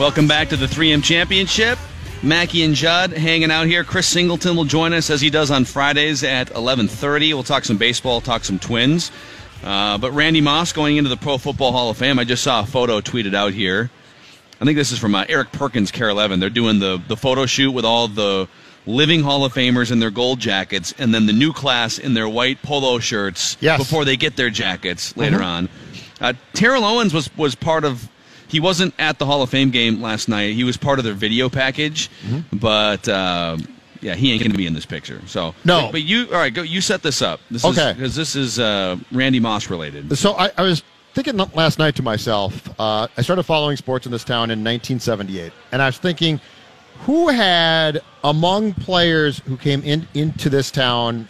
Welcome back to the 3M Championship. Mackey and Judd hanging out here. Chris Singleton will join us as he does on Fridays at 11:30. We'll talk some baseball, talk some Twins. Uh, but Randy Moss going into the Pro Football Hall of Fame. I just saw a photo tweeted out here. I think this is from uh, Eric Perkins, KARE 11. They're doing the the photo shoot with all the living Hall of Famers in their gold jackets, and then the new class in their white polo shirts Yes. before they get their jackets later on. Uh, Terrell Owens was was part of. He wasn't at the Hall of Fame game last night. He was part of their video package, but uh, yeah, he ain't going to be in this picture. So No. but, but you all right? Go. You set this up. This Okay. because this is uh, Randy Moss related. So I, I was thinking last night to myself. Uh, I started following sports in this town in 1978, and I was thinking, who had among players who came in into this town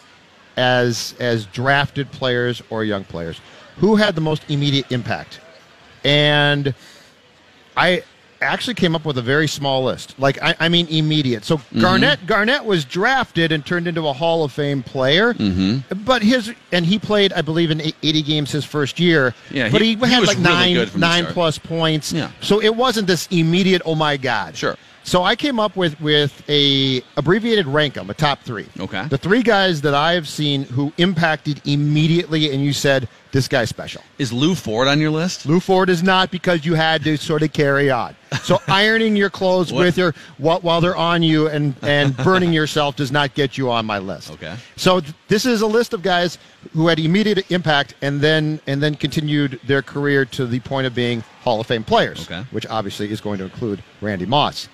as as drafted players or young players, who had the most immediate impact? And I actually came up with a very small list. Like I, I mean immediate. So Mm-hmm. Garnett Garnett was drafted and turned into a Hall of Fame player. Mm-hmm. But his and he played I believe in 80 games his first year. Yeah, but he- he, he had was like really nine good from the nine plus points. Yeah. So it wasn't this immediate oh my god. Sure. So I came up with with a abbreviated rank 'em, a top three. Okay. The three guys that I've seen who impacted immediately, and you said this guy's special. Is Lew Ford on your list? Lew Ford is not because you had to sort of carry on. So ironing your clothes with your while, while they're on you and and burning yourself does not get you on my list. Okay. So th- this is a list of guys who had immediate impact and then and then continued their career to the point of being Hall of Fame players. Okay. Which obviously is going to include Randy Moss.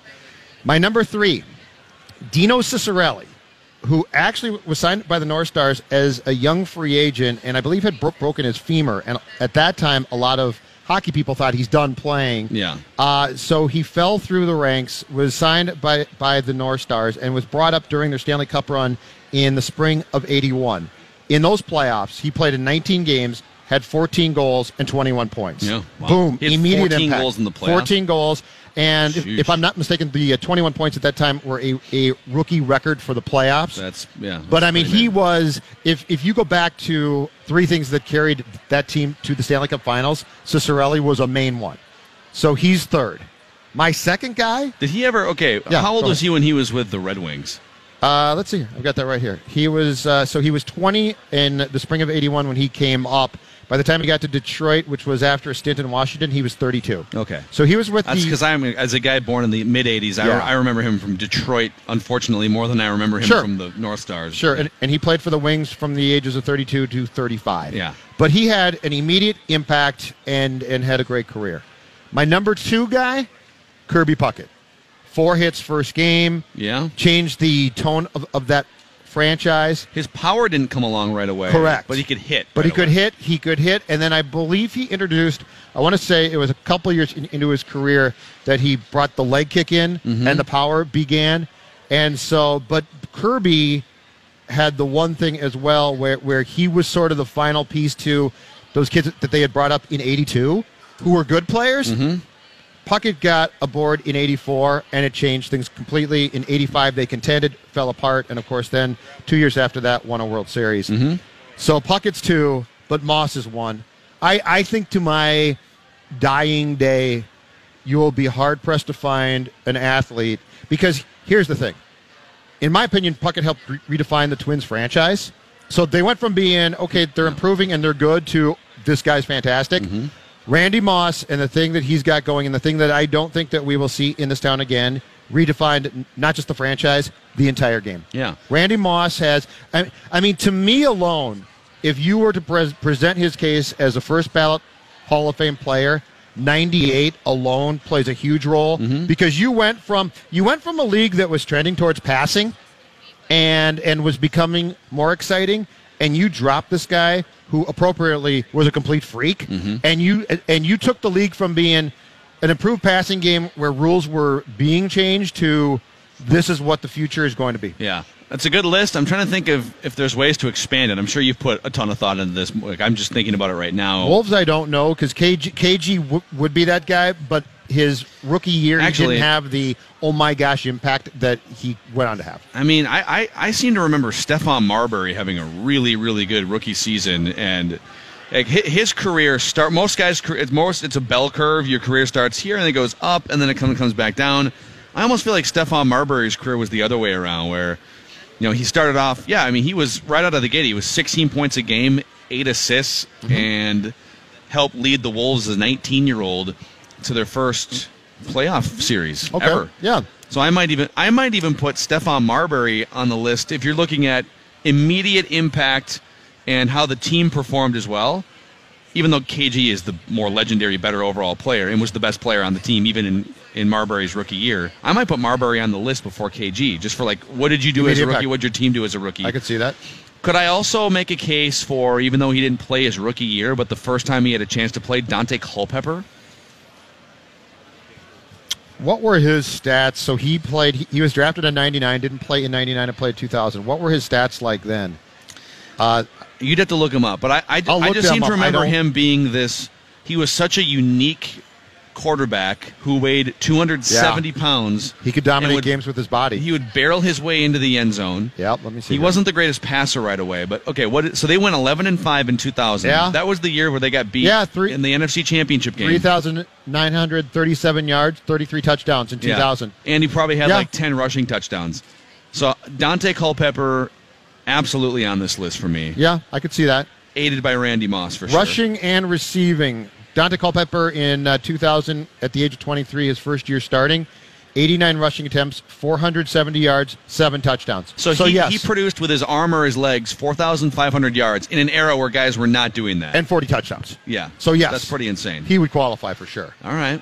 My number three, Dino Ciccarelli, who actually was signed by the North Stars as a young free agent, and I believe had bro- broken his femur. And at that time, a lot of hockey people thought he's done playing. Yeah. Uh, so he fell through the ranks, was signed by by the North Stars, and was brought up during their Stanley Cup run in the spring of '81. In those playoffs, he played in 19 games, had 14 goals and 21 points. Yeah. Wow. Boom! Immediate 14 impact. goals in the playoffs? 14 goals. And if, if I'm not mistaken, the uh, 21 points at that time were a, a rookie record for the playoffs. That's yeah. But I mean, he was. If if you go back to three things that carried that team to the Stanley Cup Finals, Ciccarelli was a main one. So he's third. My second guy. Did he ever? Okay. Yeah, how old was he when he was with the Red Wings? Uh, let's see. I've got that right here. He was uh, so he was 20 in the spring of '81 when he came up. By the time he got to Detroit, which was after a stint in Washington, he was 32. Okay. So he was with That's because I'm as a guy born in the mid '80s. I, Yeah. I remember him from Detroit. Unfortunately, more than I remember him Sure. from the North Stars. Sure, and, and he played for the Wings from the ages of 32 to 35. Yeah. But he had an immediate impact and and had a great career. My number two guy, Kirby Puckett. Four hits first game, Yeah. changed the tone of, of that franchise. His power didn't come along right away. Correct. But he could hit. But right he could away. hit, he could hit, and then I believe he introduced. I want to say it was a couple years in, into his career that he brought the leg kick in, Mm-hmm. and the power began. And so, but Kirby had the one thing as well where where he was sort of the final piece to those kids that they had brought up in '82, who were good players. Mm-hmm. Puckett got aboard in 84 and it changed things completely. In 85, they contended, fell apart, and of course, then two years after that, won a World Series. Mm-hmm. So Puckett's two, but Moss is one. I, I think to my dying day, you will be hard pressed to find an athlete because here's the thing. In my opinion, Puckett helped re- redefine the Twins franchise. So they went from being, okay, they're improving and they're good to this guy's fantastic. Mm-hmm. Randy Moss and the thing that he's got going, and the thing that I don't think that we will see in this town again, redefined not just the franchise, the entire game. Yeah. Randy Moss has. I, I mean, to me alone, if you were to pres present his case as a first ballot Hall of Fame player, 98 alone plays a huge role mm-hmm. because you went from you went from a league that was trending towards passing and and was becoming more exciting and you dropped this guy who appropriately was a complete freak mm-hmm. and you and you took the league from being an improved passing game where rules were being changed to this is what the future is going to be. Yeah. That's a good list. I'm trying to think of if there's ways to expand it. I'm sure you've put a ton of thought into this. Like, I'm just thinking about it right now. Wolves, I don't know because KG, KG w- would be that guy, but his rookie year Actually- he didn't have the oh my gosh impact that he went on to have. I mean, I, I, I seem to remember Stephon Marbury having a really, really good rookie season, and like his career start. Most guys, career- it's most it's a bell curve. Your career starts here and then it goes up, and then it comes comes back down. I almost feel like Stephon Marbury's career was the other way around, where you know he started off. Yeah, I mean, he was right out of the gate. He was 16 points a game, eight assists, mm-hmm. and helped lead the Wolves as a 19 year old to their first playoff series Okay, ever. yeah, So I might even I might even put Stephon Marbury on the list if you're looking at immediate impact and how the team performed as well. Even though KG is the more legendary, better overall player and was the best player on the team, even in, in Marbury's rookie year, I might put Marbury on the list before KG, just for like, what did you do as a rookie? impact. What did your team do as a rookie? I could see that. Could I also make a case for, even though he didn't play his rookie year, but the first time he had a chance to play, Daunte Culpepper? What were his stats? So he played. He, was drafted in '99, didn't play in '99, and played 2000. What were his stats like then? Uh, You'd have to look him up, but I, I, I just seem to up. I remember him being this. He was such a unique quarterback who weighed 270 pounds. he could dominate would- games with his body. He would barrel his way into the end zone. yep. Let me see. He wasn't the greatest passer right away, but okay. What? So they went 11 and five in 2000. Yeah. that was the year where they got beat. Yeah, three- in the NFC Championship game. 3,937 yards, 33 touchdowns in Yeah. 2000. and he probably had Yeah. like 10 rushing touchdowns. So Daunte Culpepper, absolutely on this list for me. Yeah, I could see that. Aided by Randy Moss for sure. Rushing and receiving. Daunte Culpepper in uh, 2000 at the age of 23, his first year starting, 89 rushing attempts, 470 yards, seven touchdowns. So, he, yes, he produced with his arm or his legs 4,500 yards in an era where guys were not doing that. and 40 touchdowns. yeah. So yes, That's pretty insane. He would qualify for sure. All right.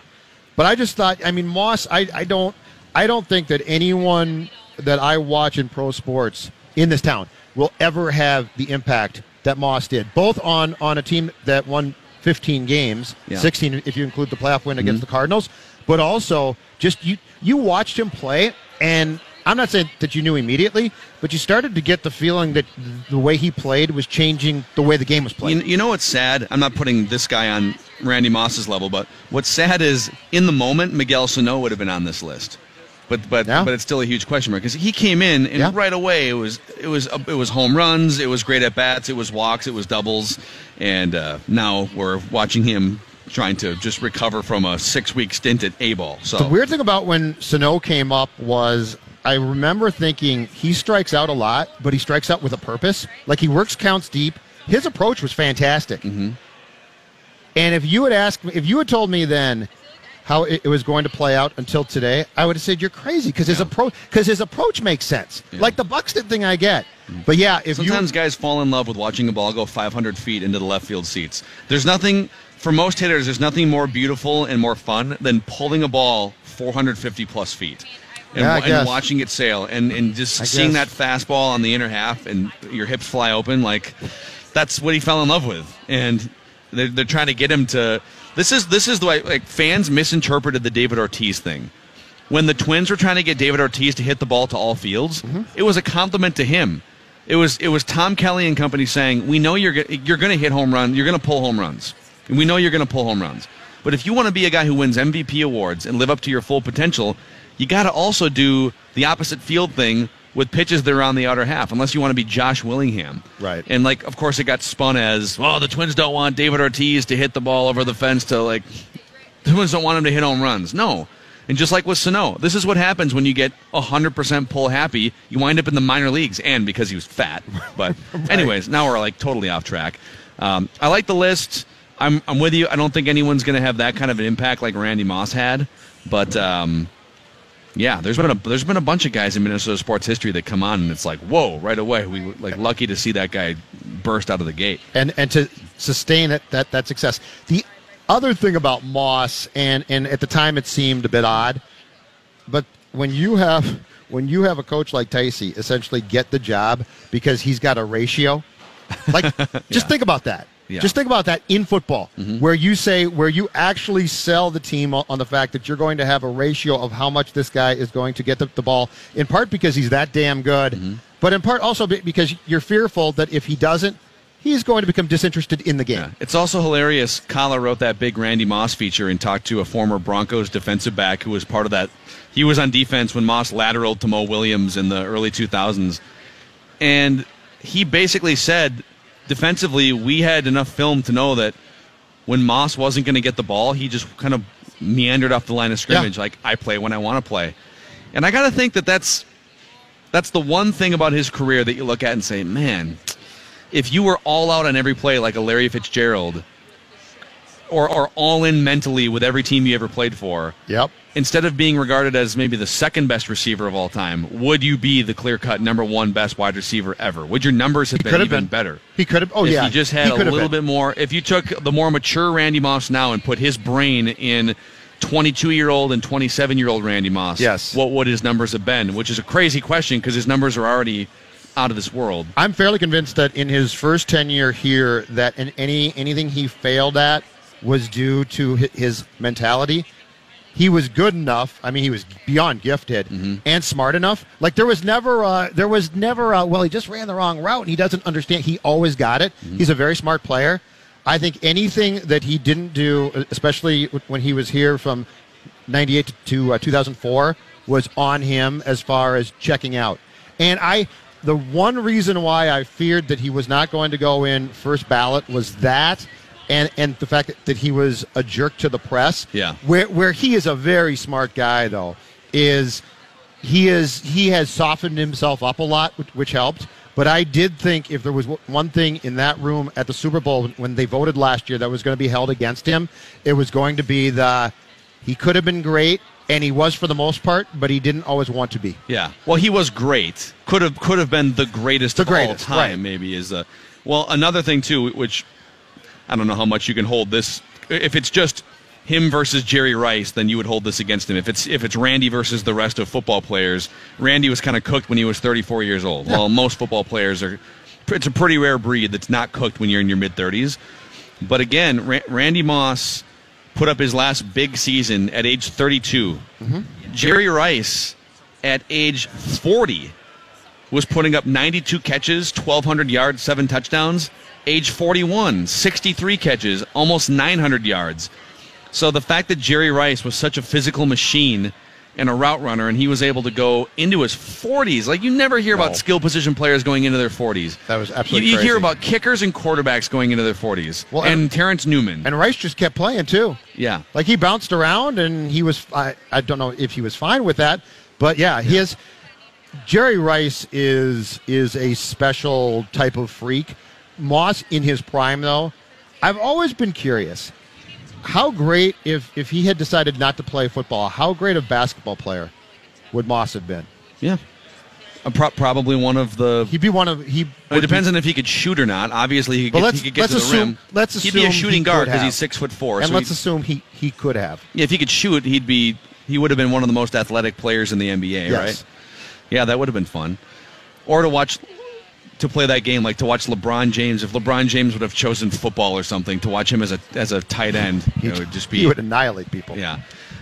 But I just thought, I mean, Moss. I, I don't, I don't think that anyone that I watch in pro sports in this town will ever have the impact that Moss did, both on on a team that won 15 games, Yeah. 16 if you include the playoff win against the Cardinals, but also just you you watched him play, and I'm not saying that you knew immediately, but you started to get the feeling that the way he played was changing the way the game was played. You, you know what's sad? I'm not putting this guy on Randy Moss's level, but what's sad is in the moment, Miguel Sano would have been on this list. But but Yeah. but it's still a huge question mark because he came in and Yeah. right away it was it was it was home runs, it was great at bats, it was walks, it was doubles, and uh, now we're watching him trying to just recover from a six week stint at A ball. So The weird thing about when Sano came up was I remember thinking he strikes out a lot, but he strikes out with a purpose. Like he works counts deep. His approach was fantastic. Mm-hmm. And if you had asked me, if you had told me then how it, it was going to play out until today, I would have said you're crazy because his Yeah. approach because his approach makes sense. Like the Buxton thing, I get. Mm-hmm. But yeah, if Sometimes you guys fall in love with watching a ball go 500 feet into the left field seats. There's nothing, for most hitters, there's nothing more beautiful and more fun than pulling a ball 450 plus feet. And, Yeah, and watching it sail and, and just I seeing that fastball on the inner half and your hips fly open like that's what he fell in love with and they're, they're trying to get him to this is this is the way like fans misinterpreted the david ortiz thing. When the twins were trying to get david ortiz to hit the ball to all fields Mm-hmm. it was a compliment to him. It was it was tom kelly and company saying we know you're you're going to hit home run you're going to pull home runs. And we know you're going to pull home runs. But if you want to be a guy who wins mvp awards and live up to your full potential you got to also do the opposite field thing with pitches that are on the outer half, unless you want to be Josh Willingham. Right. And like, of course, it got spun as, well, the Twins don't want David Ortiz to hit the ball over the fence to like, the Twins don't want him to hit home runs. No. And just like with Sano, this is what happens when you get 100% pull happy. You wind up in the minor leagues, and because he was fat. But, anyways, now we're like totally off track. Um, I like the list. I'm, I'm with you. I don't think anyone's going to have that kind of an impact like Randy Moss had, but um, yeah, there's been a there's been a bunch of guys in Minnesota sports history that come on and it's like whoa right away. We were like lucky to see that guy burst out of the gate. and and to sustain it that that success. The other thing about Moss and and at the time it seemed a bit odd, but when you have when you have a coach like Ticey essentially get the job because he's got a ratio, like just think about that. Yeah. Just think about that in football, mm-hmm. where you say where you actually sell the team on the fact that you're going to have a ratio of how much this guy is going to get the, the ball. In part because he's that damn good, mm-hmm. but in part also because you're fearful that if he doesn't, he's going to become disinterested in the game. Yeah. It's also hilarious. Kala wrote that big Randy Moss feature and talked to a former Broncos defensive back who was part of that. He was on defense when Moss lateraled to Moe Williams in the early 2000s. And he basically said, defensively, we had enough film to know that when Moss wasn't going to get the ball, he just kind of meandered off the line of scrimmage, Yeah. like I play when I want to play. And I got to think that that's that's the one thing about his career that you look at and say, man, if you were all out on every play like a Larry Fitzgerald, or or all in mentally with every team you ever played for, Yep. Instead of being regarded as maybe the second best receiver of all time, would you be the clear cut number one best wide receiver ever? Would your numbers have been have even been. better? He could have. Oh yeah. if yeah. he just had a little been. bit more. If you took the more mature Randy Moss now and put his brain in 22 year old and 27 year old Randy Moss, Yes. what would his numbers have been? Which is a crazy question because his numbers are already out of this world. I'm fairly convinced that in his first tenure here, that in any anything he failed at was due to his mentality. He was good enough. I mean, he was beyond gifted Mm-hmm. and smart enough. Like there was never, uh, there was never. Uh, well, he just ran the wrong route and he doesn't understand. He always got it. Mm-hmm. He's a very smart player. I think anything that he didn't do, especially when he was here from 98 to uh, 2004 was on him as far as checking out. And I, the one reason why I feared that he was not going to go in first ballot was that, and and the fact that, that he was a jerk to the press. Yeah. Where where he is a very smart guy though, is he is he has softened himself up a lot, which, which helped. But I did think if there was one thing in that room at the Super Bowl when they voted last year that was going to be held against him, it was going to be the he could have been great, and he was for the most part, but he didn't always want to be. Yeah. Well, he was great. Could have could have been the greatest The of greatest, all time. right. Maybe is the. Well, another thing too, which I don't know how much you can hold this. If it's just him versus Jerry Rice, then you would hold this against him. If it's if it's Randy versus the rest of football players, Randy was kind of cooked when he was 34 years old. Well, most football players are. It's a pretty rare breed that's not cooked when you're in your mid 30s. But again, Ra- Randy Moss put up his last big season at age 32. Mm-hmm. Jerry Rice at age 40 was putting up 92 catches, 1,200 yards, seven touchdowns. Age 41, 63 catches, almost 900 yards. So the fact that Jerry Rice was such a physical machine and a route runner, and he was able to go into his 40s, like you never hear No. about skill position players going into their 40s. That was absolutely You, you hear about kickers and quarterbacks going into their 40s, Well, and, and- Terrence Newman. And Rice just kept playing too. yeah, Like he bounced around, and he was. I, I don't know if he was fine with that, but yeah, his Jerry Rice is is a special type of freak. Moss in his prime, though, I've always been curious. How great if if he had decided not to play football? How great a basketball player would Moss have been? yeah. Uh, pro- probably one of the He'd be one of he. It depends be- on if he could shoot or not. Obviously, he could get, let's- he could get to the assume- rim. let's assume he'd be a shooting guard because he's six foot four. and so let's assume he he could have. yeah, if he could shoot, he'd be he would have been one of the most athletic players in the NBA, Yes. right? Yeah, that would have been fun. Or to watch to play that game, like to watch LeBron James. If LeBron James would have chosen football or something, to watch him as a as a tight end, it would just be he would annihilate people. yeah.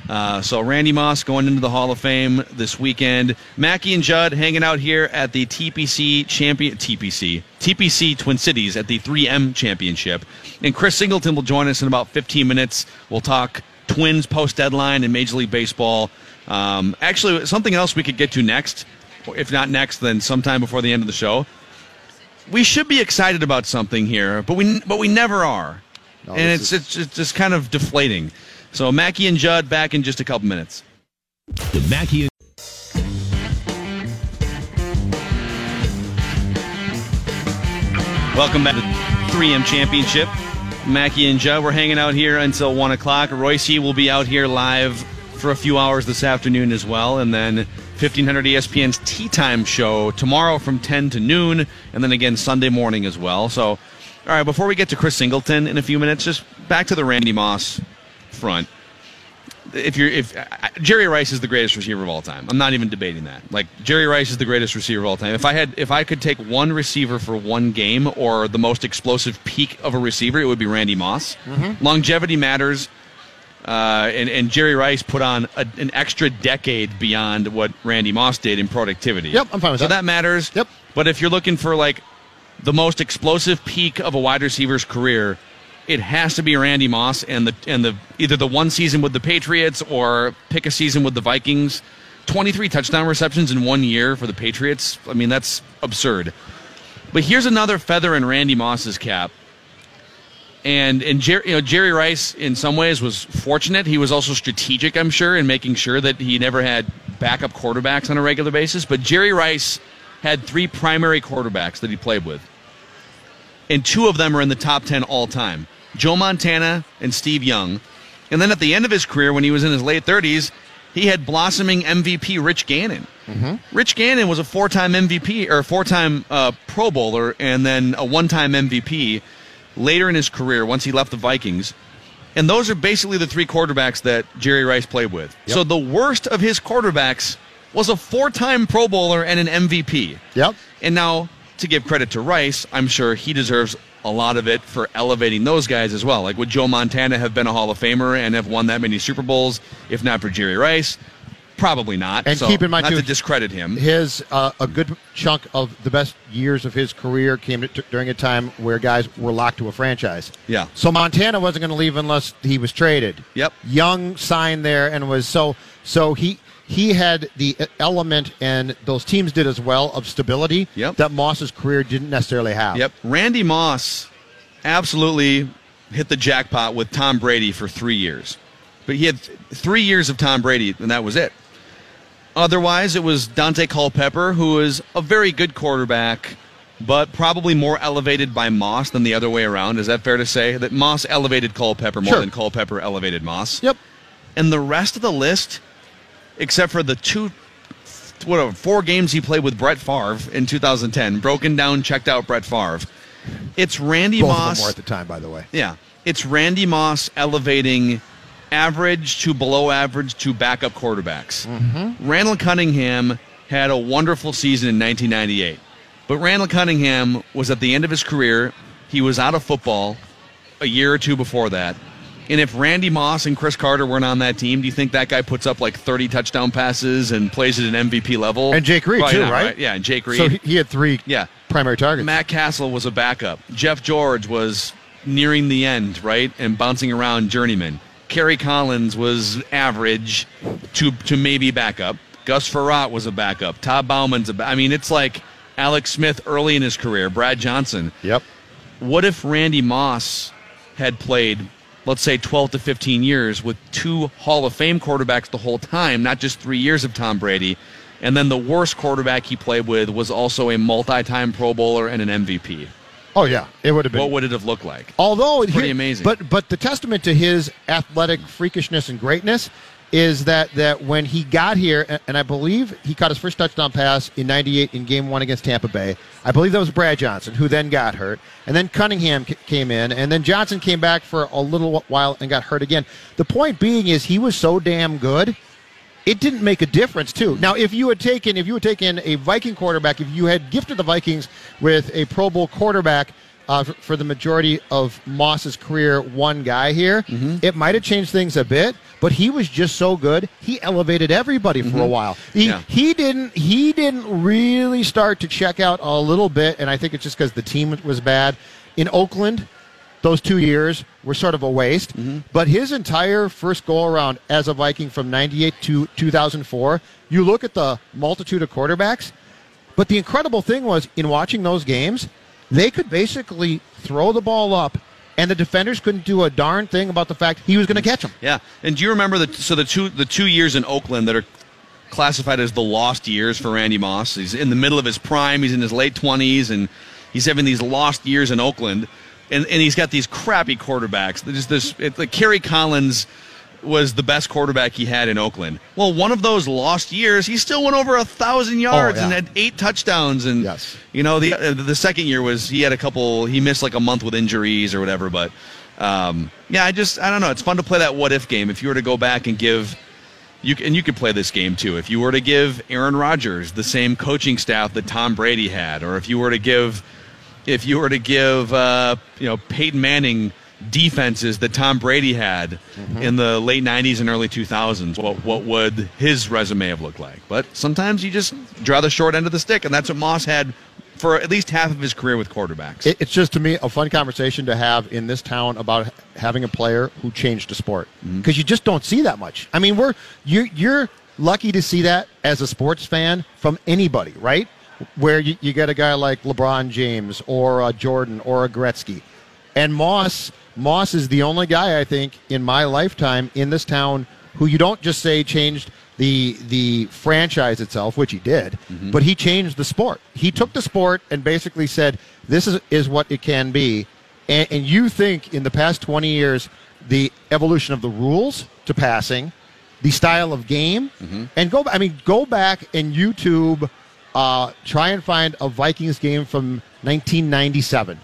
Uh, so Randy Moss going into the Hall of Fame this weekend. Mackey and Judd hanging out here at the TPC champion TPC TPC Twin Cities at the 3M Championship, and Chris Singleton will join us in about 15 minutes. We'll talk Twins post deadline and Major League Baseball. Um, actually, something else we could get to next, or if not next, then sometime before the end of the show. We should be excited about something here, but we but we never are, No, and this it's, it's it's just kind of deflating. So Mackey and Judd back in just a couple minutes. The Mackey Welcome back to the 3M Championship. Mackey and Judd, we're hanging out here until 1 o'clock. Royce will be out here live for a few hours this afternoon as well. And then 1500 ESPN's Tea Time show tomorrow from 10 to noon. And then again Sunday morning as well. So, all right, before we get to Chris Singleton in a few minutes, just back to the Randy Moss front if you're if uh, Jerry Rice is the greatest receiver of all time, I'm not even debating that. Like Jerry Rice is the greatest receiver of all time. If I had if I could take one receiver for one game or the most explosive peak of a receiver, it would be Randy Moss. Mm-hmm. Longevity matters. Uh, and, and Jerry Rice put on a, an extra decade beyond what Randy Moss did in productivity. Yep, I'm fine with so that. So that matters. Yep. But if you're looking for like the most explosive peak of a wide receiver's career, it has to be Randy Moss and the and the either the one season with the Patriots or pick a season with the Vikings. 23 touchdown receptions in one year for the Patriots. I mean, that's absurd. But here's another feather in Randy Moss's cap. And and Jerry, you know, Jerry Rice in some ways was fortunate. He was also strategic, I'm sure, in making sure that he never had backup quarterbacks on a regular basis. But Jerry Rice had three primary quarterbacks that he played with. And two of them are in the top 10 all time. Joe Montana and Steve Young. And then at the end of his career, when he was in his late 30s, he had blossoming MVP Rich Gannon. Mm-hmm. Rich Gannon was a four time MVP or four time uh, Pro Bowler and then a one time MVP later in his career once he left the Vikings. And those are basically the three quarterbacks that Jerry Rice played with. Yep. So the worst of his quarterbacks was a four time Pro Bowler and an MVP. Yep. And now, to give credit to Rice, I'm sure he deserves a lot of it for elevating those guys as well. Like, would Joe Montana have been a Hall of Famer and have won that many Super Bowls if not for Jerry Rice? Probably not. And so, keep in mind, not too, to discredit him, his uh, a good chunk of the best years of his career came t- during a time where guys were locked to a franchise. Yeah. So Montana wasn't going to leave unless he was traded. Yep. Young signed there and was so so he he had the element, and those teams did as well, of stability yep. that Moss's career didn't necessarily have. Yep. Randy Moss absolutely hit the jackpot with Tom Brady for three years. But he had three years of Tom Brady, and that was it. Otherwise, it was Daunte Culpepper, who was a very good quarterback, but probably more elevated by Moss than the other way around. Is that fair to say? That Moss elevated Culpepper more sure. than Culpepper elevated Moss? Yep. And the rest of the list, except for the two, whatever, four games he played with Brett Favre in 2010, broken down, checked out Brett Favre. It's Randy Both Moss. Were at the time, by the way. Yeah, it's Randy Moss elevating average to below average to backup quarterbacks. Mm-hmm. Randall Cunningham had a wonderful season in 1998, but Randall Cunningham was at the end of his career. He was out of football a year or two before that. And if Randy Moss and Cris Carter weren't on that team, do you think that guy puts up like 30 touchdown passes and plays at an MVP level? And Jake Reed, Probably too, not, right? Yeah, and Jake Reed. So he had three yeah. primary targets. Matt Cassel was a backup. Jeff George was nearing the end, right? And bouncing around journeyman. Kerry Collins was average to, to maybe backup. Gus Frerotte was a backup. Todd Bouman's a ba- I mean, it's like Alex Smith early in his career, Brad Johnson. Yep. What if Randy Moss had played let's say 12 to 15 years with two Hall of Fame quarterbacks the whole time, not just three years of Tom Brady. And then the worst quarterback he played with was also a multi time Pro Bowler and an MVP. Oh yeah, it would have been. What would it have looked like? Although pretty here, amazing. But but the testament to his athletic freakishness and greatness is that that when he got here, and I believe he caught his first touchdown pass in '98 in Game One against Tampa Bay. I believe that was Brad Johnson, who then got hurt, and then Cunningham came in, and then Johnson came back for a little while and got hurt again. The point being is he was so damn good. It didn't make a difference too. Now, if you had taken if you had taken a Viking quarterback, if you had gifted the Vikings with a Pro Bowl quarterback uh, for, for, the majority of Moss's career, one guy here, mm-hmm. it might have changed things a bit. But he was just so good; he elevated everybody for mm-hmm. a while. He yeah. he didn't he didn't really start to check out a little bit, and I think it's just because the team was bad in Oakland. Those two years were sort of a waste. Mm-hmm. But his entire first go around as a Viking from 98 to 2004, you look at the multitude of quarterbacks. But the incredible thing was, in watching those games, they could basically throw the ball up and the defenders couldn't do a darn thing about the fact he was going to catch them. Yeah, and do you remember the so the two the two years in Oakland that are classified as the lost years for Randy Moss? He's in the middle of his prime. He's in his late twenties, and he's having these lost years in Oakland. And and he's got these crappy quarterbacks. There's this it, like Kerry Collins was the best quarterback he had in Oakland. Well, one of those lost years, he still went over a thousand yards yeah. and had eight touchdowns. And Yes. you know, the uh, the second year was he had a couple. He missed like a month with injuries or whatever. But um, yeah, I just I don't know. It's fun to play that what if game. If you were to go back and give. You, and you could play this game too. If you were to give Aaron Rodgers the same coaching staff that Tom Brady had, or if you were to give, if you were to give, uh, you know, Peyton Manning defenses that Tom Brady had in the late '90s and early 2000s, what what would his resume have looked like? But sometimes you just draw the short end of the stick, and that's what Moss had for at least half of his career with quarterbacks. It's just to me a fun conversation to have in this town about having a player who changed a sport because you just don't see that much. I mean, we're you you're lucky to see that as a sports fan from anybody, right? Where you, you get a guy like LeBron James or a Jordan or a Gretzky, and Moss. Moss is the only guy I think in my lifetime in this town who you don't just say changed the the franchise itself, which he did, mm-hmm. but he changed the sport. He took the sport and basically said, "This is is what it can be." And, and you think in the past twenty years, the evolution of the rules to passing, the style of game, mm-hmm. and go. I mean, go back and YouTube, uh, try and find a Vikings game from 1997,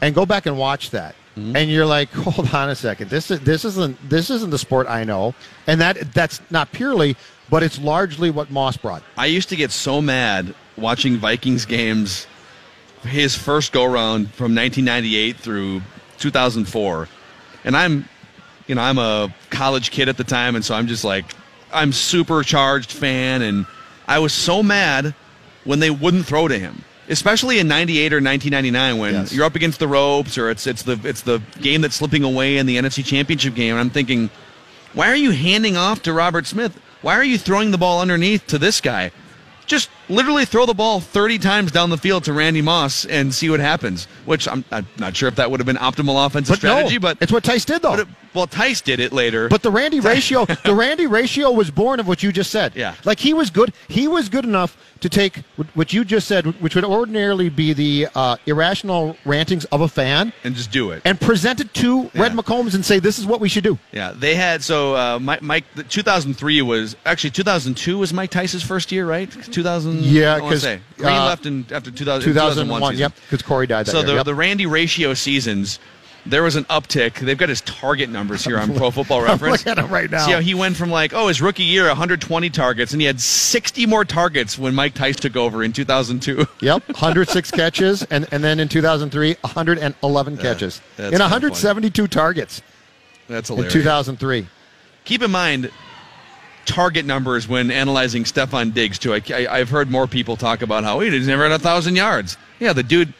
and go back and watch that. And you're like, hold on a second. This is this isn't this isn't the sport I know, and that that's not purely, but it's largely what Moss brought. I used to get so mad watching Vikings games, his first go round from 1998 through 2004, and I'm, you know, I'm a college kid at the time, and so I'm just like, I'm supercharged fan, and I was so mad when they wouldn't throw to him. Especially in '98 or 1999, when Yes. you're up against the ropes, or it's it's the it's the game that's slipping away in the NFC Championship game, and I'm thinking, why are you handing off to Robert Smith? Why are you throwing the ball underneath to this guy? Just literally throw the ball 30 times down the field to Randy Moss and see what happens. Which I'm, I'm not sure if that would have been optimal offensive But strategy, no, but it's what Tice did though. but well, Tice did it later. But the Randy ratio, the Randy ratio was born of what you just said. Yeah. like he was good. He was good enough to take what- you just said, which would ordinarily be the uh, irrational rantings of a fan, and just do it. and present it to Red McCombs and say, "This is what we should do." Yeah, they had so uh, Mike, Mike. the 2003 was actually 2002 was Mike Tice's first year, right? 2000. Yeah, I wanna 'cause, say. Green uh, left in after 2000, 2001. 2001 season. Yep, because Korey died that So the Yep. the Randy ratio seasons, there was an uptick. They've got his target numbers here on Pro Football Reference. looking at 'em right now. See how he went from like oh his rookie year 120 targets, and he had 60 more targets when Mike Tice took over in 2002. Yep, 106 catches, and, and then in 2003, 111 catches that's in kinda 172 targets That's a legend. in 2003. Keep in mind target numbers when analyzing Stefon Diggs too. I, I, have heard more people talk about how he's never had a thousand yards. Yeah, the dude.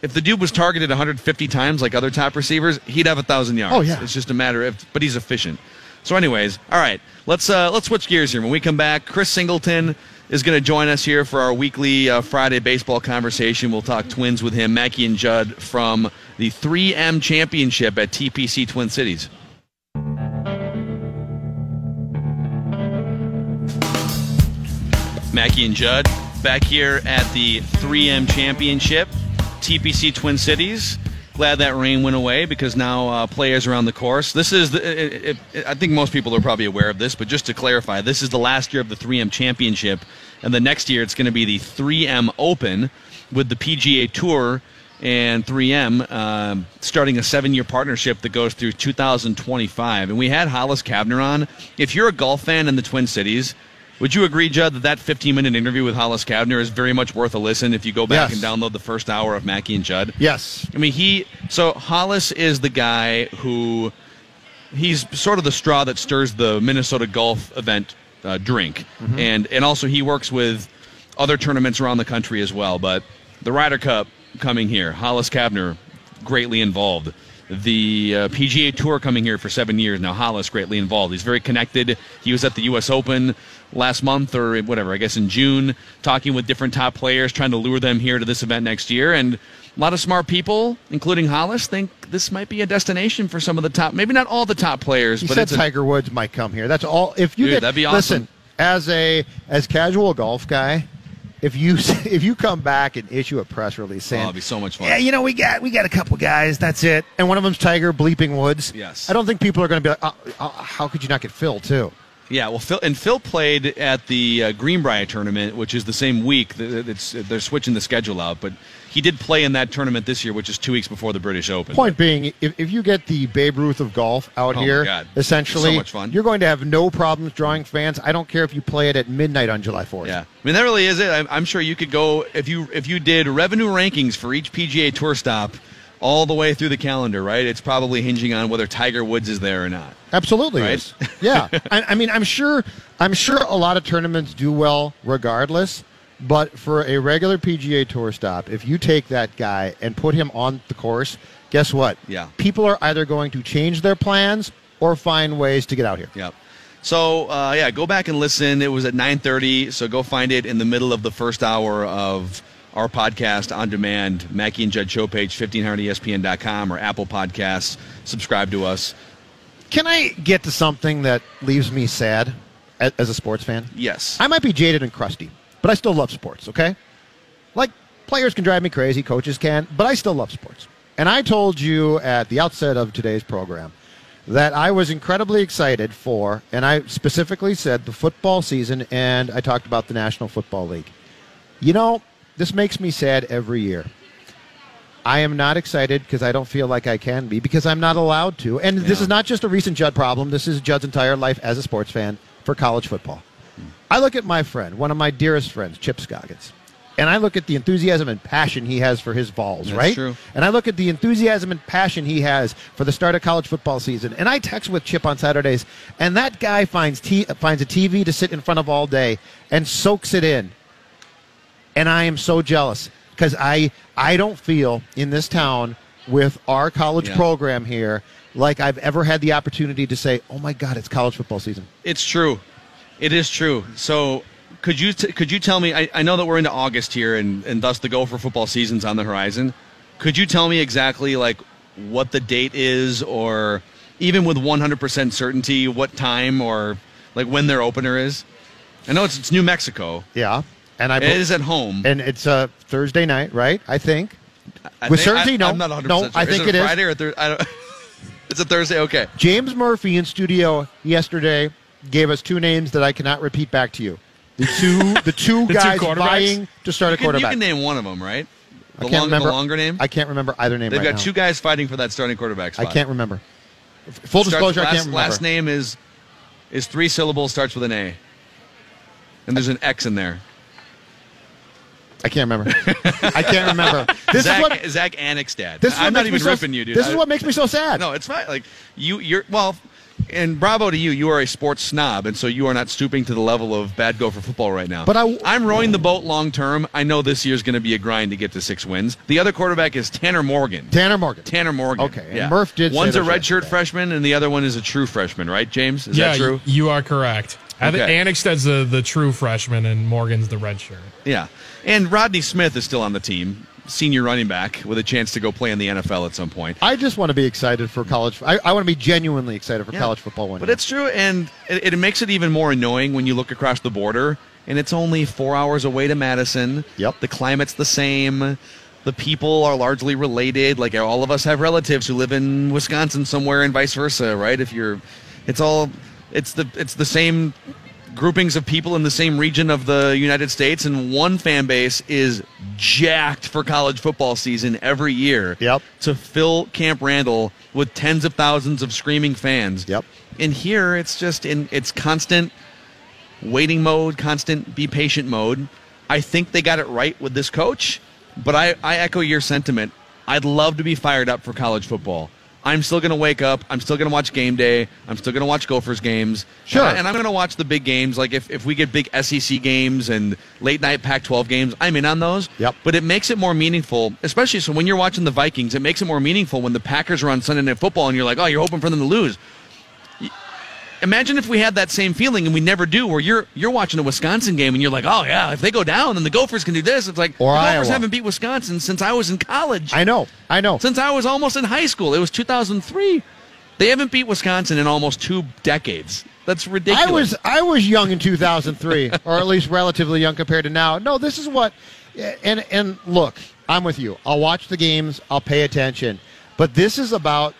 If the dude was targeted 150 times like other top receivers, he'd have a thousand yards. Oh, yeah. it's just a matter of. But he's efficient. So, anyways, all right, let's uh, let's switch gears here. When we come back, Chris Singleton is going to join us here for our weekly uh, Friday baseball conversation. We'll talk Twins with him, Mackey and Judd from the 3M Championship at TPC Twin Cities. Mackey and Judd back here at the 3M Championship, TPC Twin Cities. Glad that rain went away because now uh, players around the course. This is, the, it, it, I think most people are probably aware of this, but just to clarify, this is the last year of the 3M Championship, and the next year it's going to be the 3M Open with the PGA Tour and 3M um, starting a seven-year partnership that goes through 2025. And we had Hollis Cavner on. If you're a golf fan in the Twin Cities, would you agree, Judd, that that 15-minute interview with Hollis Cavner is very much worth a listen if you go back Yes. and download the first hour of Mackey and Judd? Yes, I mean, he. So Hollis is the guy who. He's sort of the straw that stirs the Minnesota golf event uh, drink, and and also he works with other tournaments around the country as well. But the Ryder Cup coming here, Hollis Cavner greatly involved. The uh, PGA Tour coming here for seven years now. Hollis greatly involved. He's very connected. He was at the U.S. Open last month or whatever, I guess in June, talking with different top players, trying to lure them here to this event next year. And a lot of smart people, including Hollis, think this might be a destination for some of the top, maybe not all the top players, he but said it's a, Tiger Woods might come here. That's all. If you Dude, get that'd be listen as a as casual golf guy, if you if you come back and issue a press release oh, saying, Oh, it'd be so much fun. Yeah, you know, we got we got a couple guys. That's it. And one of them's Tiger Bleeping Woods. Yes. I don't think people are going to be like, oh, oh, how could you not get Phil too? Yeah, well, Phil and Phil played at the uh, Greenbrier tournament, which is the same week. It's, they're switching the schedule out, but he did play in that tournament this year, which is two weeks before the British Open. Point being, if, if you get the Babe Ruth of golf out Oh, here, God. essentially, So you're going to have no problems drawing fans. I don't care if you play it at midnight on July 4th. Yeah, I mean that really is it. I'm, I'm sure you could go if you if you did revenue rankings for each PGA Tour stop all the way through the calendar, right? It's probably hinging on whether Tiger Woods is there or not. Absolutely. Right? Yeah. I, I mean, I'm sure. I'm sure a lot of tournaments do well regardless. But for a regular PGA Tour stop, if you take that guy and put him on the course, guess what? Yeah. People are either going to change their plans or find ways to get out here. Yep. So uh, yeah, go back and listen. It was at 9:30, so go find it in the middle of the first hour of our podcast on demand. Mackey and Judd show page, E 1500ESPN.com or Apple Podcasts. Subscribe to us. Can I get to something that leaves me sad as a sports fan? Yes. I might be jaded and crusty, but I still love sports, okay? Like, players can drive me crazy, coaches can, but I still love sports. And I told you at the outset of today's program that I was incredibly excited for, and I specifically said the football season, and I talked about the National Football League. You know, this makes me sad every year. I am not excited because I don't feel like I can be because I'm not allowed to. And this is not just a recent Judd problem. This is Judd's entire life as a sports fan for college football. I look at my friend, one of my dearest friends, Chip Scoggins, and I look at the enthusiasm and passion he has for his Vols, That's right? true. And I look at the enthusiasm and passion he has for the start of college football season. And I text with Chip on Saturdays, and that guy finds t- finds a TV to sit in front of all day and soaks it in and I am so jealous because I I don't feel in this town with our college Yeah. program here like I've ever had the opportunity to say, "Oh my God, it's college football season." It's true. It is true. So could you t- could you tell me? I, I know that we're into August here, and and thus the Gopher football season's on the horizon. Could you tell me exactly like what the date is, or even with 100% certainty, what time or like when their opener is? I know it's, it's New Mexico. Yeah, and I It is at home. and it's a Thursday night, right? I think. I with think- certainty, I, no. I'm not 100% No, sure. I think is it it is. Friday or Thur- I don't, It's a Thursday. Okay. James Murphy in studio yesterday gave us two names that I cannot repeat back to you. The two the two two guys quarterbacks? vying to start You a can, you can name one of them, right? I The, can't long- remember the longer name. I can't remember either name They've right got now. two guys fighting for that starting quarterback spot. I can't remember. Full disclosure, last, I can't remember. Last name is is three syllables, starts with an A, and there's an X in there. I can't remember. I can't remember. This Zach, is what Zach Annexstad. this is what I'm not makes even me so, ripping you, dude. This is what makes me so sad. No, it's fine. Like you, you're well, and bravo to you. You are a sports snob, and so you are not stooping to the level of bad Gopher football right now. But I- I'm rowing the boat long term. I know this year's going to be a grind to get to six wins. The other quarterback is Tanner Morgan. Tanner Morgan. Tanner Morgan. Okay, and yeah. Murph did say One's a redshirt yesterday. freshman, and the other one is a true freshman, right, James? Is yeah, that true? You, are correct. I think Okay. Annexstad's the, the true freshman and Morgan's the redshirt. Yeah. And Rodney Smith is still on the team, senior running back, with a chance to go play in the NFL at some point. I just want to be excited for college. I, I want to be genuinely excited for Yeah. college football one But year. it's true, and it, it makes it even more annoying when you look across the border, and it's only four hours away to Madison. Yep. The climate's the same. The people are largely related. Like all of us have relatives who live in Wisconsin somewhere, and vice versa, right? If you're, it's all, it's the it's the same groupings of people in the same region of the United States, and one fan base is jacked for college football season every year. Yep. To fill Camp Randall with tens of thousands of screaming fans. Yep. And here it's just in it's constant waiting mode, constant be patient mode. I think they got it right with this coach, but I, I echo your sentiment. I'd love to be fired up for college football. I'm still going to wake up. I'm still going to watch game day. I'm still going to watch Gophers games. Sure. And, I, I'm going to watch the big games. Like if, if we get big SEC games and late night Pac 12 games, I'm in on those. Yep. But it makes it more meaningful, especially so when you're watching the Vikings, it makes it more meaningful when the Packers are on Sunday Night Football and you're like, oh, you're hoping for them to lose. Imagine if we had that same feeling and we never do, where you're you're watching a Wisconsin game and you're like, oh yeah, if they go down, then the Gophers can do this. It's like Or the Iowa. Gophers haven't beat Wisconsin since I was in college, I know. I know. since I was almost in high school. It was 2003. They haven't beat Wisconsin in almost two decades. That's ridiculous. I was I was young in 2003, or at least relatively young compared to now. No, this is what. And and look, I'm with you. I'll watch the games. I'll pay attention. But this is about.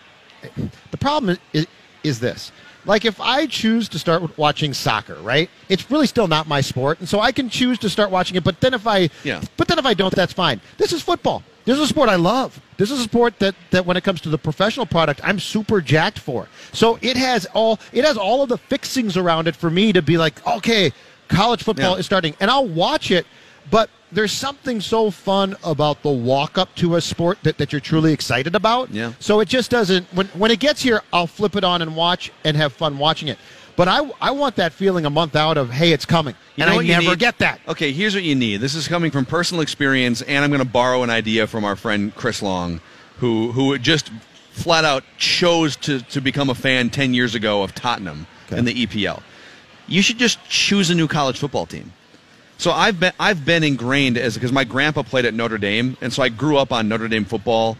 The problem is, is this. Like if I choose to start watching soccer, right? It's really still not my sport, and so I can choose to start watching it. But then if I, Yeah. But then if I don't, that's fine. This is football. This is a sport I love. This is a sport that, that when it comes to the professional product, I'm super jacked for. So it has all it has all of the fixings around it for me to be like, okay, college football Yeah. is starting, and I'll watch it. But there's something so fun about the walk up to a sport that, that you're truly excited about. Yeah. So it just doesn't when when it gets here, I'll flip it on and watch and have fun watching it. But I I want that feeling a month out of hey, it's coming, You and I never get that. Okay, here's what you need. This is coming from personal experience, and I'm going to borrow an idea from our friend Chris Long, who who just flat out chose to, to become a fan 10 years ago of Tottenham Okay. in the EPL. You should just choose a new college football team. So I've been I've been ingrained as because my grandpa played at Notre Dame, and so I grew up on Notre Dame football,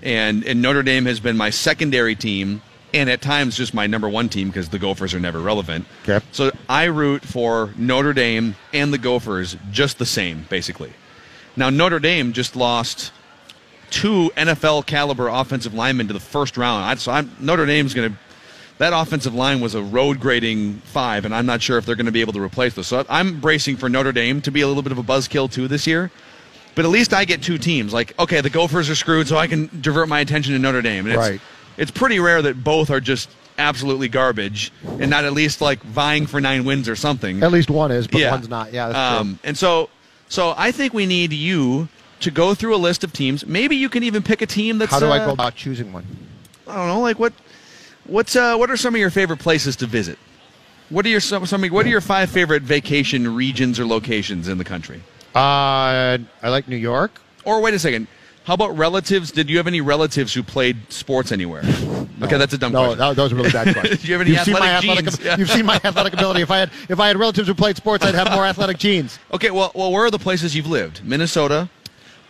and and Notre Dame has been my secondary team, and at times just my number one team because the Gophers are never relevant. Okay. So I root for Notre Dame and the Gophers just the same, basically. Now Notre Dame just lost two NFL caliber offensive linemen to the first round. So I'm, Notre Dame's going to. That offensive line was a road grading five, and I'm not sure if they're going to be able to replace this. So I'm bracing for Notre Dame to be a little bit of a buzzkill too this year. But at least I get two teams. Like, okay, the Gophers are screwed, so I can divert my attention to Notre Dame. And it's, Right. It's pretty rare that both are just absolutely garbage and not at least like vying for nine wins or something. At least one is, but Yeah. one's not. Yeah, that's Um, and so, so I think we need you to go through a list of teams. Maybe you can even pick a team that's. How do I uh, go about choosing one? I don't know, like what, what's uh, what are some of your favorite places to visit? What are your some, some what are your five favorite vacation regions or locations in the country? Uh, I like New York. Or wait a second, how about relatives? Did you have any relatives who played sports anywhere? Okay, that's a dumb No, question. that, that was a really bad question. Do you have any You've seen my athletic athletic, genes? Yeah. You've seen my athletic ability. If I had if I had relatives who played sports, I'd have more athletic genes. Okay, well, well, where are the places you've lived? Minnesota,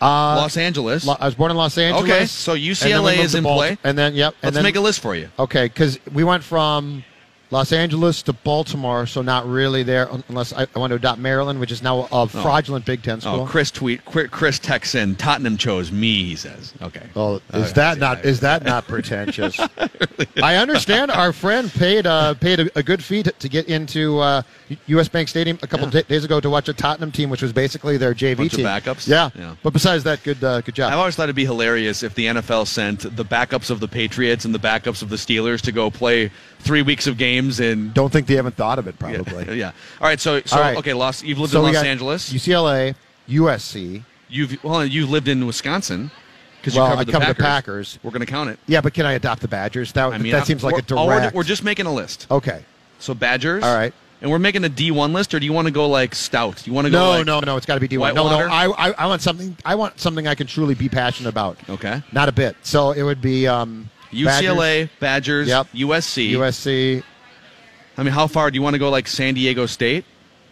Uh, Los Angeles. I was born in Los Angeles. Okay, so and then we UCLA is in Balti- play. And then yep. and Let's then, make a list for you. Okay, because we went from Los Angeles to Baltimore, so not really there unless I, I want to adopt Maryland, which is now a fraudulent Big Ten school. Oh, Chris tweet. Chris texts in. Tottenham chose me. He says. Okay. Oh, is Okay, that not is that not pretentious? I understand our friend paid uh, paid a, a good fee to, to get into uh, U.S. Bank Stadium a couple Yeah. da- days ago to watch a Tottenham team, which was basically their JV Bunch of team. backups? Yeah. Yeah. but besides that, good uh, good job. I've always thought it'd be hilarious if the NFL sent the backups of the Patriots and the backups of the Steelers to go play three weeks of games in. Don't think they haven't thought of it. Probably. yeah. All right. So, so All right. okay. Los. You've lived So in Los Angeles. UCLA, USC. You've well, you've lived in Wisconsin because Well, you I covered the covered the Packers. Packers. We're going to count it. Yeah, but can I adopt the Badgers? That I mean, that seems like a oh, we're, direct. we're just making a list. okay. So Badgers. All right. And we're making a D1 list, or do you want to go like stout? You want to go No, like, no, no. It's got to be D one. No, no. I, I, I want something. I want something I can truly be passionate about. Okay. Not a bit. So it would be um, UCLA, Badgers, Yep. USC. USC. I mean, how far do you want to go? Like San Diego State,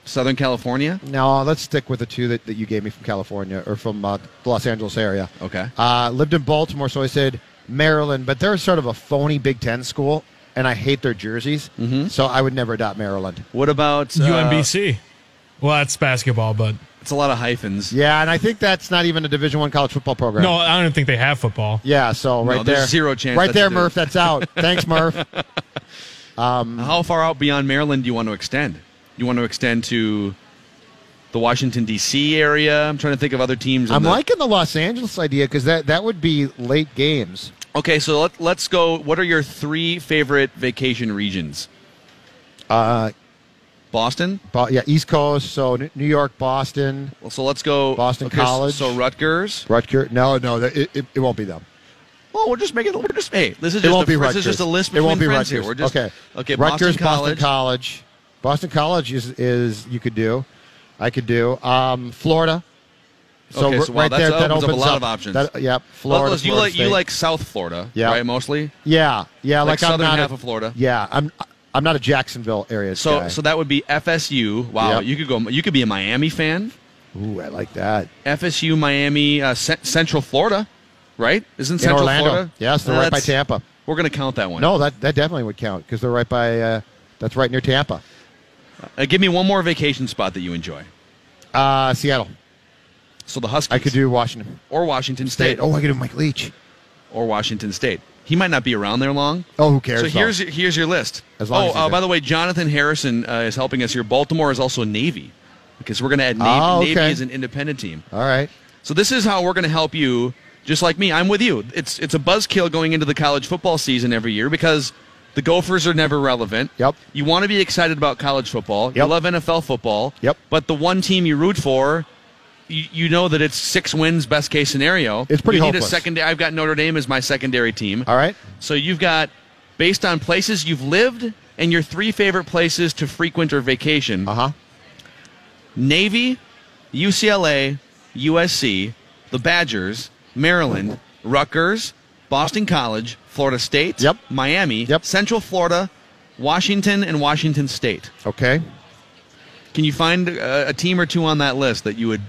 Southern California. No, let's stick with the two that, that you gave me from California or from uh, the Los Angeles area. Okay. Uh, lived in Baltimore, so I said Maryland, but they're sort of a phony Big Ten school, and I hate their jerseys, mm-hmm. so I would never adopt Maryland. What about uh, UMBC. Well, that's basketball, but It's a lot of hyphens. Yeah, and I think that's not even a Division One college football program. no, I don't think they have football. Yeah, so right there's there, zero chance Right there, Murph. That's out. Thanks, Murph. How far out beyond Maryland do you want to extend? You want to extend to the Washington D.C. area? I'm trying to think of other teams. I'm the- liking the Los Angeles idea because that that would be late games. Okay, so let, let's go. What are your three favorite vacation regions? Uh, Boston. Bo- yeah, East Coast. So N- New York, Boston, Well, so let's go. Boston College. So Rutgers. Rutgers. No, no, that- it, it, it won't be them. Oh, we're just making. We're just. Hey, this is It just. won't a, be this Rutgers. is just a list It won't be Rutgers. here. We're just okay. Okay. Rutgers, Boston College. Boston College. Boston College is is you could do. I could do. Um, Florida. So, Okay, so wow, right there, that that opens up a opens lot of options. That, yep, Well, Florida. listen, you like you like South Florida, Yeah. right? Mostly. Yeah, yeah. like Like, I'm southern not half a, of Florida? Yeah, I'm. I'm not a Jacksonville area So guy. so that would be FSU. Wow, Yep. you could go. You could be a Miami fan. Ooh, I like that. FSU, Miami, uh, C- Central Florida, right? Isn't In Central Orlando. Florida? Yes, they're right by Tampa. We're going to count that one. No, that that definitely would count because they're right by uh, That's right near Tampa. Uh, give me one more vacation spot that you enjoy. Uh, Seattle. So the Huskies. I could do Washington or Washington State. State. Oh, I could do Mike Leach. or Washington State. He might not be around there long. Oh, who cares? So here's here's your list. As long oh, as uh, by the way, Jonathan Harrison uh, is helping us here. Baltimore is also Navy because we're going to add Navy. Oh, Navy okay. is an independent team. all right. So this is how we're going to help you. Just like me, I'm with you. It's it's a buzzkill going into the college football season every year because the Gophers are never relevant. Yep. You want to be excited about college football. You love NFL football. Yep. But the one team you root for, you, you know that it's six wins, best case scenario. It's pretty you need hopeless. a secondary. I've got Notre Dame as my secondary team. All right. So you've got based on places you've lived and your three favorite places to frequent or vacation. Uh huh. Navy, UCLA, USC, the Badgers, Maryland, Rutgers, Boston College, Florida State, Yep. Miami, Yep. Central Florida, Washington, and Washington State. Okay. Can you find a, a team or two on that list that you would?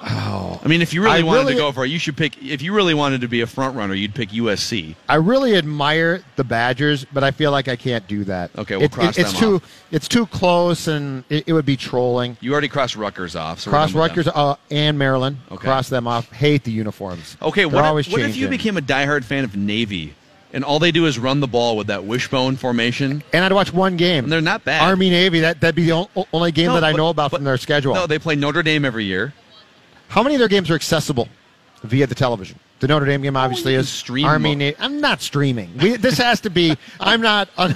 Oh, I mean, if you really I wanted really- to go for it, you should pick. If you really wanted to be a front runner, you'd pick USC. I really admire the Badgers, but I feel like I can't do that. Okay, we'll It- cross it- it's them too it's too close, and it, it would be trolling. You already crossed Rutgers off. So Cross done with them. Rutgers uh, and Maryland. Okay. Cross them off. Hate the uniforms. Okay, They're what, always if, what if you became a diehard fan of Navy, and all they do is run the ball with that wishbone formation? And I'd watch one game. And they're not bad. Army Navy. That that'd be the only game No, that I but- know about but- from their schedule. No, they play Notre Dame every year. How many of their games are accessible via the television? The Notre Dame game oh, obviously you can is stream Army I'm not streaming. We, this has to be. I'm not. Un,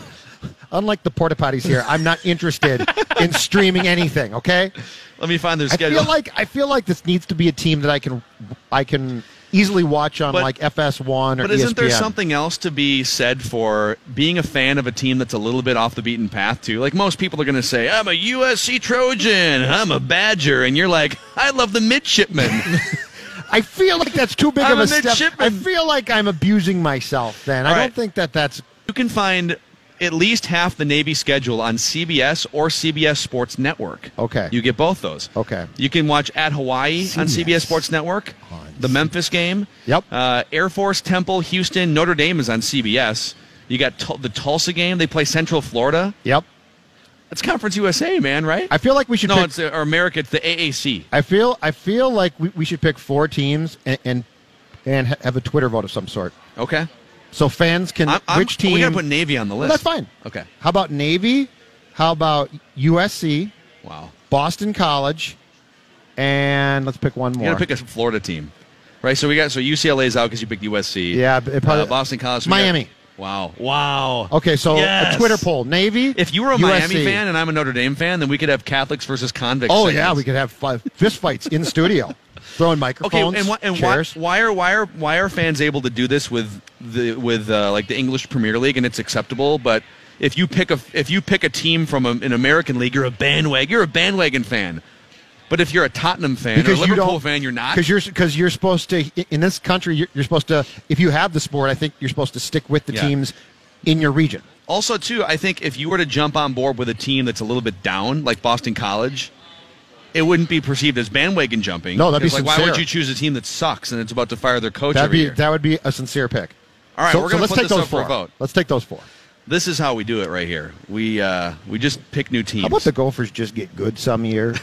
unlike the porta potties here, I'm not interested in streaming anything. Okay. Let me find their I schedule. feel like I feel like this needs to be a team that I can I can easily watch on But- like FS1 or but isn't there something else to be said for being a fan of a team that's a little bit off the beaten path too? Like most people are going to say, "I'm a USC Trojan, I'm a Badger," and you're like, "I love the midshipmen." I feel like that's too big I'm of a a step. midshipman. I feel like I'm abusing myself. Then I All don't think that that's you can find at least half the Navy schedule on CBS or CBS Sports Network. Okay. You get both those. Okay. You can watch at Hawaii on CBS. CBS Sports Network. The Memphis game. Yep. Uh, Air Force, Temple, Houston, Notre Dame is on CBS. You got Tul- the Tulsa game. They play Central Florida. Yep. That's Conference USA, man, right? I feel like we should no, pick, it's or America. It's the AAC. I feel I feel like we, we should pick four teams and and, and have a Twitter vote of some sort. Okay. So fans can I'm, I'm, which team We got to put Navy on the Well, list. that's fine. Okay. How about Navy? How about USC? Wow. Boston College? And let's pick one more. You more. got to pick a Florida team, right? So we got so UCLA's out because you picked USC. Yeah, it probably- uh, Boston College. we got- Miami. wow. Wow. Okay, so Yes. a Twitter poll: Navy. If you were a USC. Miami fan and I'm a Notre Dame fan, then we could have Catholics versus convicts. oh segments. yeah, we could have five fist fights in the studio, throwing Okay, microphones, and, why, and why, why are why are why are fans able to do this with the with uh, like the English Premier League and it's acceptable, but if you pick a if you pick a team from a, an American league, you're a bandwagon. You're a bandwagon fan. But if you're a Tottenham fan or a you Liverpool don't fan, you're not. because you're because you're supposed to in this country you're, you're supposed to if you have the sport I think you're supposed to stick with the Yeah. teams in your region. Also, too, I think if you were to jump on board with a team that's a little bit down, like Boston College, it wouldn't be perceived as bandwagon jumping. No, that'd be like, why would you choose a team that sucks and it's about to fire their coach That'd be year? that would be a sincere pick. All right, so, we're going to let's put take this those up for four. a vote. Let's take those four. This is how we do it right here. We uh, we just pick new teams. How about the Gophers just get good some year?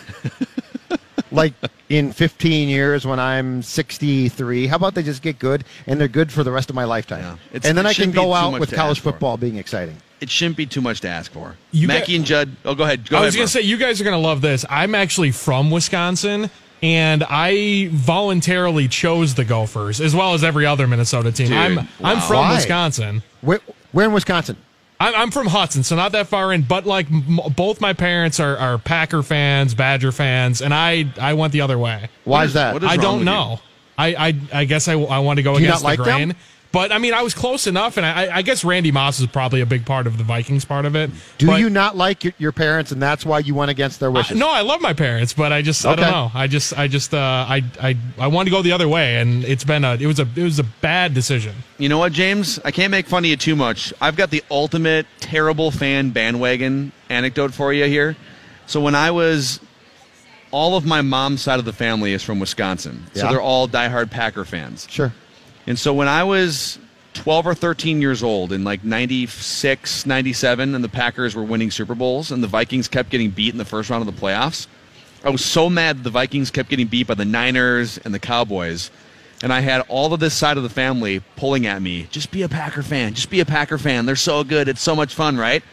like in 15 years when I'm 63, how about they just get good and they're good for the rest of my lifetime? Yeah. And then I can go out with college ask for. football being exciting. it shouldn't be too much to ask for. You Mackey got- and Judd. Oh, go ahead. Go I was going to say, you guys are going to love this. I'm actually from Wisconsin, and I voluntarily chose the Gophers as well as every other Minnesota team. Dude, I'm I'm from Why? Wisconsin. Where, where in Wisconsin? I'm, I'm from Hudson, so not that far in. But like m- both my parents are, are Packer fans, Badger fans, and I I went the other way. Why is is- that? what is I don't with know. I, I I guess I, I want to go Do you against not like the them? Grain. But I mean, I was close enough, and I, I guess Randy Moss is probably a big part of the Vikings part of it. Do But- you not like your, your parents and that's why you went against their I- wishes? no, I love my parents, but I just I don't know. I just I just uh, I I I wanted to go the other way, and it's been a it was a it was a bad decision. You know what, James? I can't make fun of you too much. I've got the ultimate terrible fan bandwagon anecdote for you here. So when I was, all of my mom's side of the family is from Wisconsin, so they're all diehard Packer fans. Sure. And so when I was 12 or 13 years old in like 96, 97, and the Packers were winning Super Bowls, and the Vikings kept getting beat in the first round of the playoffs. I was so mad that the Vikings kept getting beat by the Niners and the Cowboys. And I had all of this side of the family pulling at me. Just be a Packer fan. Just be a Packer fan. They're so good. It's so much fun, right?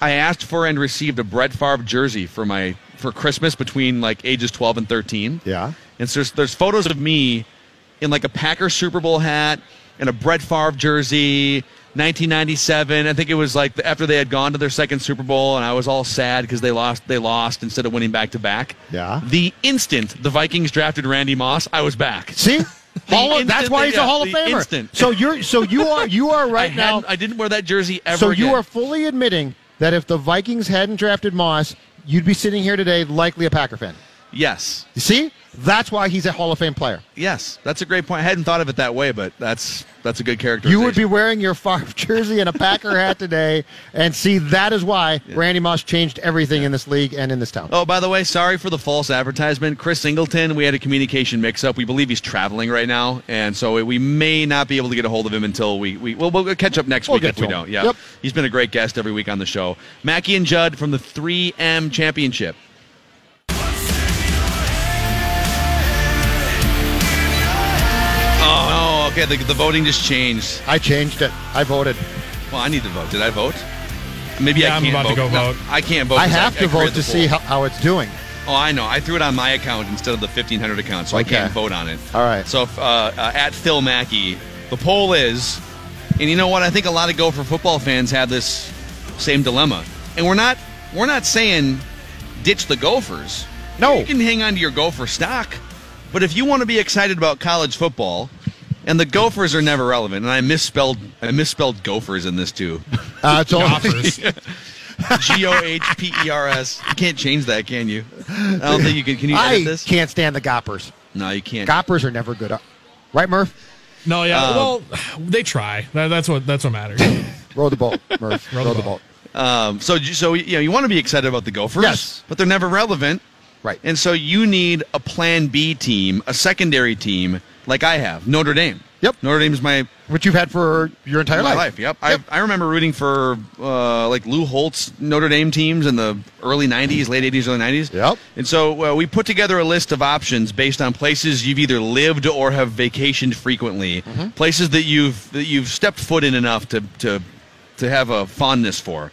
I asked for and received a Brett Favre jersey for my for Christmas between like ages 12 and 13. Yeah. And so there's, there's photos of me in like a Packer Super Bowl hat and a Brett Favre jersey, 1997. I think it was like after they had gone to their second Super Bowl, and I was all sad because they lost. They lost instead of winning back to back. Yeah. The instant the Vikings drafted Randy Moss, I was back. See, of, that's why he's a Hall of Famer. instant. So you're so you are you are I right now. I didn't wear that jersey ever. So you are fully admitting that if the Vikings hadn't drafted Moss, you'd be sitting here today likely a Packer fan. Yes, You see, that's why he's a Hall of Fame player. yes. That's a great point. I hadn't thought of it that way, but that's that's a good character. You would be wearing your Favre jersey and a Packer hat today, and see that is why Randy Moss changed everything in this league and in this town. Oh, by the way, sorry for the false advertisement. Chris Singleton, we had a communication mix-up. We believe he's traveling right now, and so we may not be able to get a hold of him until we we well we'll catch up next We'll week if we him. don't. Yeah, Yep. he's been a great guest every week on the show. Mackey and Judd from the 3M Championship. Okay, the, the voting just changed. I changed it. I voted. Well, I need to vote. Did I vote? Maybe Yeah, I I'm can't about to vote. go No, vote. I can't vote. I 'cause have to I vote created to see poll. how, how it's doing. Oh, I know. I threw it on my account instead of the 1500 account, so Okay. I can't vote on it. All right. So if, uh, uh, at Phil Mackey, the poll is, and you know what? I think a lot of Gopher football fans have this same dilemma, and we're not we're not saying ditch the Gophers. No. you can hang on to your Gopher stock, but if you want to be excited about college football. And the Gophers are never relevant, and I misspelled I misspelled Gophers in this too. Uh, it's only, Offers. G O H P E R S. You can't change that, can you? I don't think you can. Can you edit I this? can't stand the Goppers. No, you can't. Goppers are never good. Right, Murph? No, yeah. Um, well, they try. That, that's what that's what matters. Row the boat, Murph. Row Row, the the boat. boat. Um, so, so you know, you want to be excited about the Gophers, Yes. but they're never relevant, Right. and so you need a Plan B team, a secondary team, like I have, Notre Dame. Yep. Notre Dame is my Which you've had for your entire my life. life. Yep. Yep. I, I remember rooting for uh, like Lou Holtz Notre Dame teams in the early '90s, late '80s, early '90s. Yep. And so uh, we put together a list of options based on places you've either lived or have vacationed frequently, Mm-hmm. places that you've that you've stepped foot in enough to to to have a fondness for.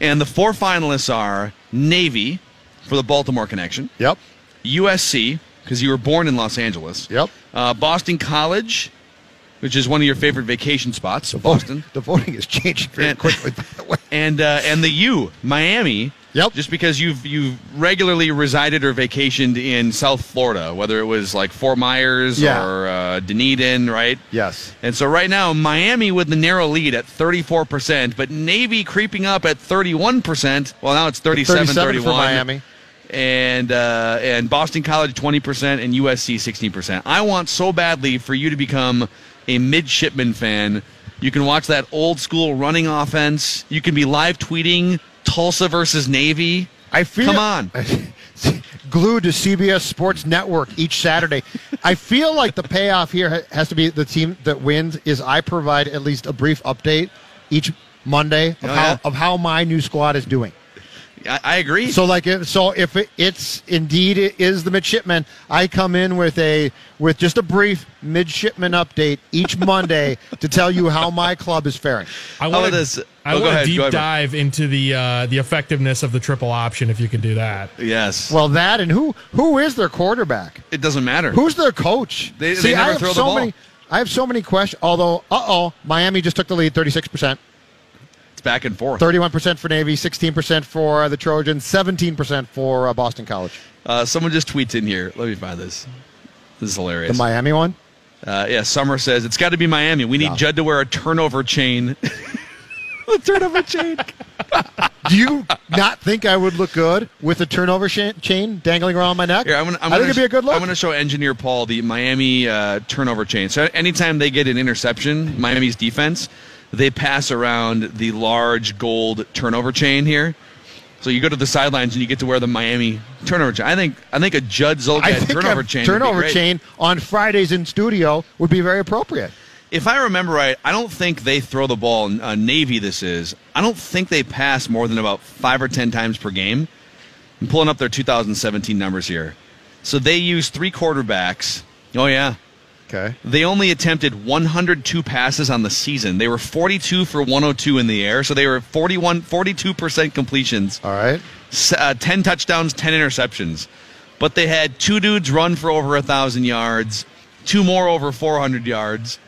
And the four finalists are Navy for the Baltimore connection, Yep. USC because you were born in Los Angeles, Yep. uh, Boston College, which is one of your favorite vacation spots, Boston. The voting is changing very And- quickly, by the way. and uh, and the U, Miami. Yep. Just because you've you've regularly resided or vacationed in South Florida, whether it was like Fort Myers Yeah. or uh, Dunedin, right? Yes. And so right now, Miami with the narrow lead at 34%, but Navy creeping up at 31%. Well, now it's 37, 37 31. for Miami. And uh, and Boston College 20% and USC 16%. I want so badly for you to become a midshipman fan. You can watch that old school running offense. You can be live tweeting Tulsa versus Navy. I feel Come on. glued to CBS Sports Network each Saturday. I feel like the payoff here has to be the team that wins is I provide at least a brief update each Monday of Oh, how of how my new squad is doing. I, I agree. So like if, so if it, it's indeed it is the midshipman, I come in with a with just a brief midshipman update each Monday to tell you how my club is faring. I want to this? I Oh, go want to deep ahead, dive into the uh, the effectiveness of the triple option if you can do that. yes. Well, that and who who is their quarterback? it doesn't matter. Who's their coach? They- they See, never I have throw the so ball. many. I have so many questions. Although, uh oh, Miami just took the lead, thirty six percent, It's back and forth. thirty one percent for Navy, sixteen percent for the Trojans, seventeen percent for uh, Boston College. Uh, someone just tweets in here. Let me find this. This is hilarious. The Miami one. Uh, yeah, Summer says it's got to be Miami. We need Yeah. Judd to wear a turnover chain. a turnover chain. Do you not think I would look good with a turnover sh- chain dangling around my neck? Here, I'm gonna, I'm I think it'd be a good look. I'm going to show Engineer Paul the Miami uh, turnover chain. So anytime they get an interception, Miami's defense, they pass around the large gold turnover chain here. So you go to the sidelines and you get to wear the Miami turnover chain. I think I think a Judd Zulgad turnover chain. turnover chain on Fridays in studio would be very appropriate. if I remember right, I don't think they throw the ball. Uh, Navy, this is. I don't think they pass more than about five or ten times per game. I'm pulling up their 2017 numbers here. So they use three quarterbacks. Oh yeah, Okay. they only attempted 102 passes on the season. They were 42 for 102 in the air, so they were 41, 42 percent completions. All right. Uh, 10 touchdowns, 10 interceptions. But they had two dudes run for over a thousand yards, two more over 400 yards.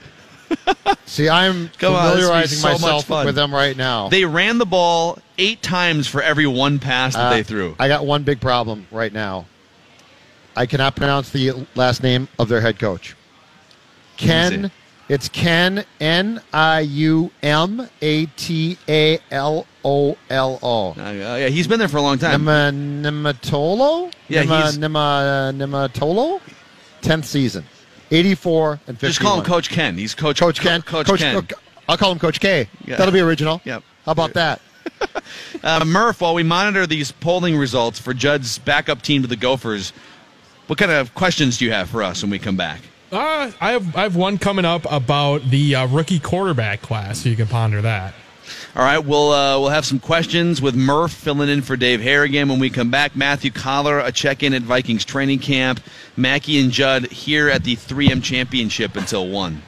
See, I'm Come on, this would be familiarizing so myself with them right now. They ran the ball eight times for every one pass that Uh, they threw. I got one big problem right now. I cannot pronounce the last name of their head coach. Ken. It's Ken N I U M A T A L O L O. Uh, yeah, he's been there for a long time. Nema, Nematolo? Yeah, Nema, he's- Nema, Nematolo? 10th season. 84 and 51. Just call him Coach Ken. He's Coach Coach Ken. Coach, Coach Ken. I'll call him Coach K. Yeah. That'll be original. Yep. How about that? Uh, Murph, while we monitor these polling results for Judd's backup team to the Gophers, what kind of questions do you have for us when we come back? Uh, I have I have one coming up about the uh, rookie quarterback class, so you can ponder that. All right, we'll uh, we'll have some questions with Murph filling in for Dave Harrigan when we come back. Matthew Coller, a check-in at Vikings training camp. Mackey and Judd here at the 3M Championship until one.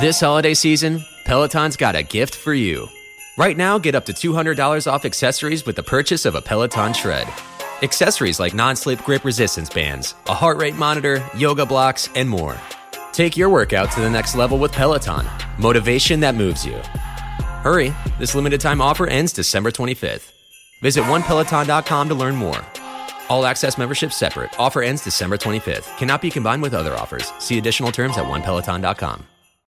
This holiday season, Peloton's got a gift for you. Right now, get up to $200 off accessories with the purchase of a Peloton Shred. Accessories like non slip grip resistance bands, a heart rate monitor, yoga blocks, and more. Take your workout to the next level with Peloton. Motivation that moves you. Hurry, this limited time offer ends December 25th. Visit onepeloton.com to learn more. All access membership separate. Offer ends December 25th. Cannot be combined with other offers. See additional terms at onepeloton.com.